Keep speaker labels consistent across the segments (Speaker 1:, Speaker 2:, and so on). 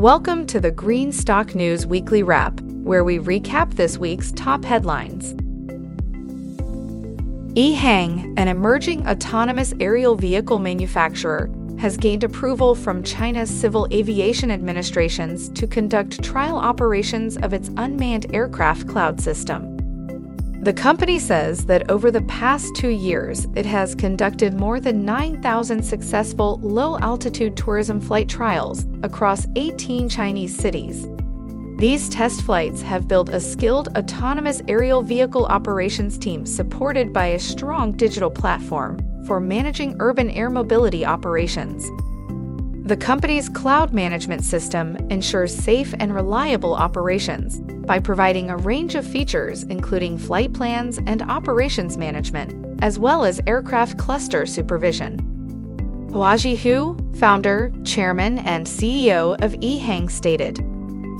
Speaker 1: Welcome to the Green Stock News Weekly Wrap, where we recap this week's top headlines. EHang, an emerging autonomous aerial vehicle manufacturer, has gained approval from China's Civil Aviation Administrations to conduct trial operations of its unmanned aircraft cloud system. The company says that over the past two years, it has conducted more than 9,000 successful low altitude tourism flight trials across 18 Chinese cities. These test flights have built a skilled autonomous aerial vehicle operations team supported by a strong digital platform for managing urban air mobility operations. The company's cloud management system ensures safe and reliable operations by providing a range of features including flight plans and operations management, as well as aircraft cluster supervision. Huazhi Hu, founder, chairman, and CEO of EHang, stated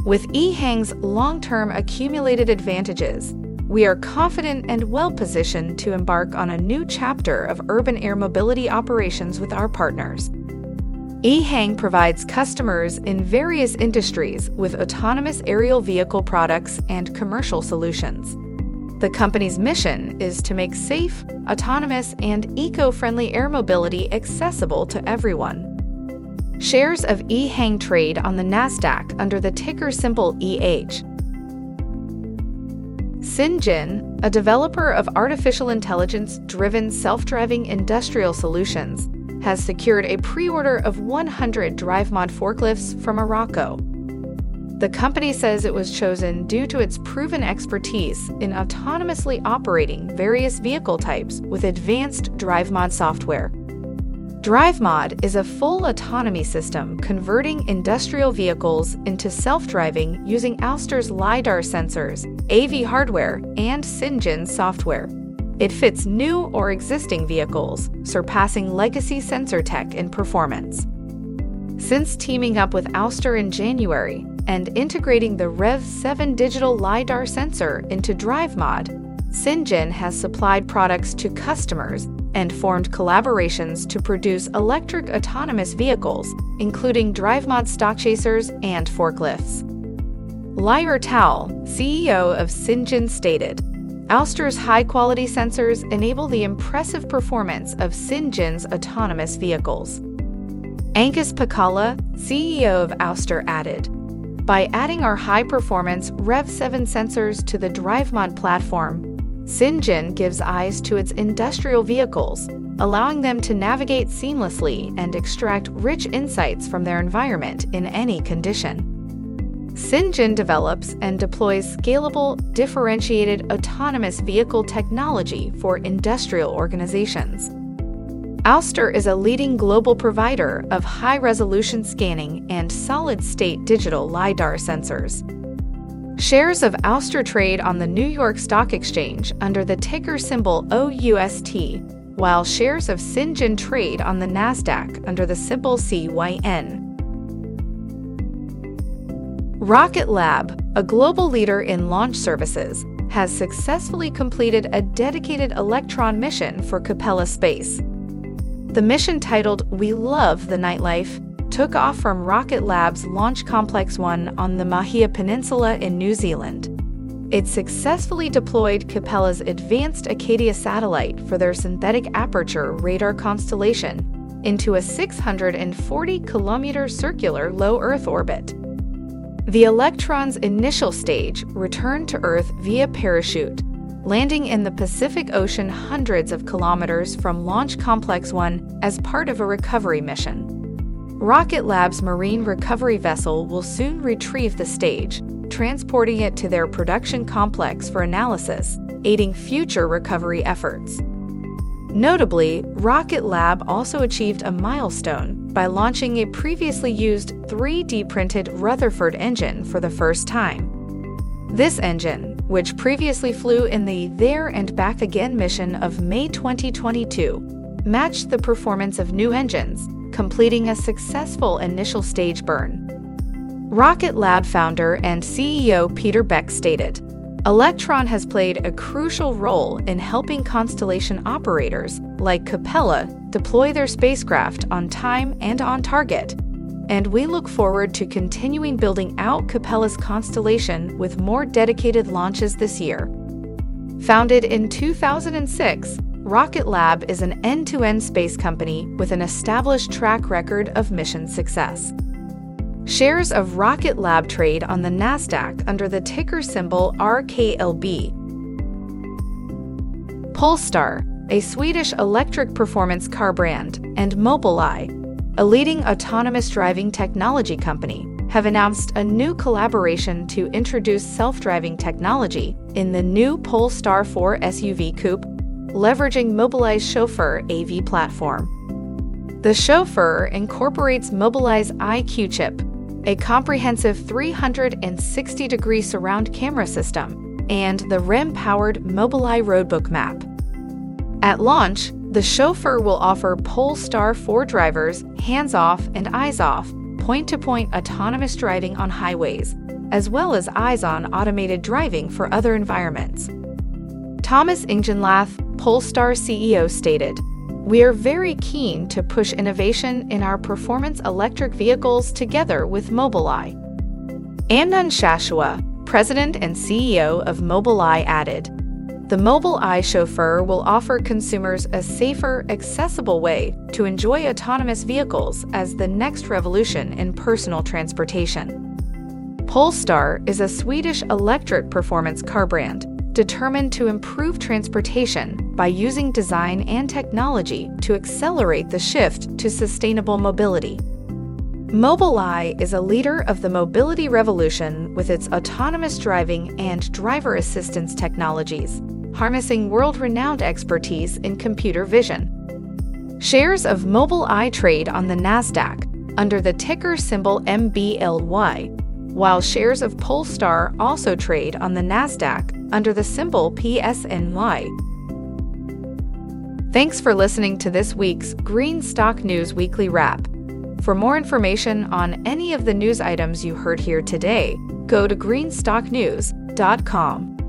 Speaker 1: With EHang's long term accumulated advantages, we are confident and well positioned to embark on a new chapter of urban air mobility operations with our partners. EHang provides customers in various industries with autonomous aerial vehicle products and commercial solutions. The company's mission is to make safe, autonomous, and eco friendly air mobility accessible to everyone. Shares of EHang trade on the NASDAQ under the ticker symbol EH. Cyngn, a developer of artificial intelligence driven self driving industrial solutions, has secured a pre order of 100 DriveMod forklifts from Arauco. The company says it was chosen due to its proven expertise in autonomously operating various vehicle types with advanced DriveMod software. DriveMod is a full autonomy system converting industrial vehicles into self driving using Ouster's LiDAR sensors, AV hardware, and Cyngn software. It fits new or existing vehicles, surpassing legacy sensor tech in performance. Since teaming up with Ouster in January and integrating the Rev 7 digital LiDAR sensor into DriveMod, Cyngn has supplied products to customers and formed collaborations to produce electric autonomous vehicles, including DriveMod stock chasers and forklifts. Lior Tal, CEO of Cyngn, stated Ouster's high quality sensors enable the impressive performance of Cyngn's autonomous vehicles. Angus Pacala, CEO of Ouster, added By adding our high performance Rev 7 sensors to the DriveMod platform, Cyngn gives eyes to its industrial vehicles, allowing them to navigate seamlessly and extract rich insights from their environment in any condition. Cyngn develops and deploys scalable, differentiated autonomous vehicle technology for industrial organizations. Ouster is a leading global provider of high resolution scanning and solid state digital LiDAR sensors. Shares of Ouster trade on the New York Stock Exchange under the ticker symbol OUST, while shares of Cyngn trade on the NASDAQ under the symbol CYN. Rocket Lab, a global leader in launch services, has successfully completed a dedicated Electron mission for Capella Space. The mission titled We Love the Nightlife took off from Rocket Lab's Launch Complex 1 on the Mahia Peninsula in New Zealand. It successfully deployed Capella's advanced Acadia satellite for their synthetic aperture radar constellation into a 640 kilometer circular low Earth orbit. The Electron's initial stage returned to Earth via parachute, landing in the Pacific Ocean hundreds of kilometers from Launch Complex 1 as part of a recovery mission. Rocket Lab's marine recovery vessel will soon retrieve the stage, transporting it to their production complex for analysis, aiding future recovery efforts. Notably, Rocket Lab also achieved a milestone by launching a previously used 3D printed Rutherford engine for the first time. This engine, which previously flew in the There and Back Again mission of May 2022, matched the performance of new engines, completing a successful initial stage burn. Rocket Lab founder and CEO Peter Beck stated, Electron has played a crucial role in helping constellation operators like Capella deploy their spacecraft on time and on target, and we look forward to continuing building out Capella's constellation with more dedicated launches this year. Founded in 2006, Rocket Lab is an end to end space company with an established track record of mission success. Shares of Rocket Lab trade on the NASDAQ under the ticker symbol RKLB. Polestar, a Swedish electric performance car brand, and Mobileye, a leading autonomous driving technology company, have announced a new collaboration to introduce self driving technology in the new Polestar 4 SUV coupe, leveraging Mobileye's Chauffeur AV platform. The Chauffeur incorporates Mobileye's EyeQ chip, a comprehensive 360 degree surround camera system, and the REM powered Mobileye Roadbook map. At launch, the chauffeur will offer Polestar 4 drivers hands off and eyes off, point to point autonomous driving on highways, as well as eyes on automated driving for other environments. Thomas Ingenlath, Polestar CEO, stated, We are very keen to push innovation in our performance electric vehicles together with Mobileye. Amnon Shashua, President and CEO of Mobileye, added, the Mobileye Chauffeur will offer consumers a safer, accessible way to enjoy autonomous vehicles as the next revolution in personal transportation. Polestar is a Swedish electric performance car brand determined to improve transportation by using design and technology to accelerate the shift to sustainable mobility. Mobileye is a leader of the mobility revolution with its autonomous driving and driver assistance technologies harnessing world renowned expertise in computer vision. Shares of Mobileye trade on the NASDAQ under the ticker symbol MBLY, while shares of Polestar also trade on the NASDAQ under the symbol PSNY. Thanks for listening to this week's Green Stock News Weekly Wrap. For more information on any of the news items you heard here today, go to greenstocknews.com.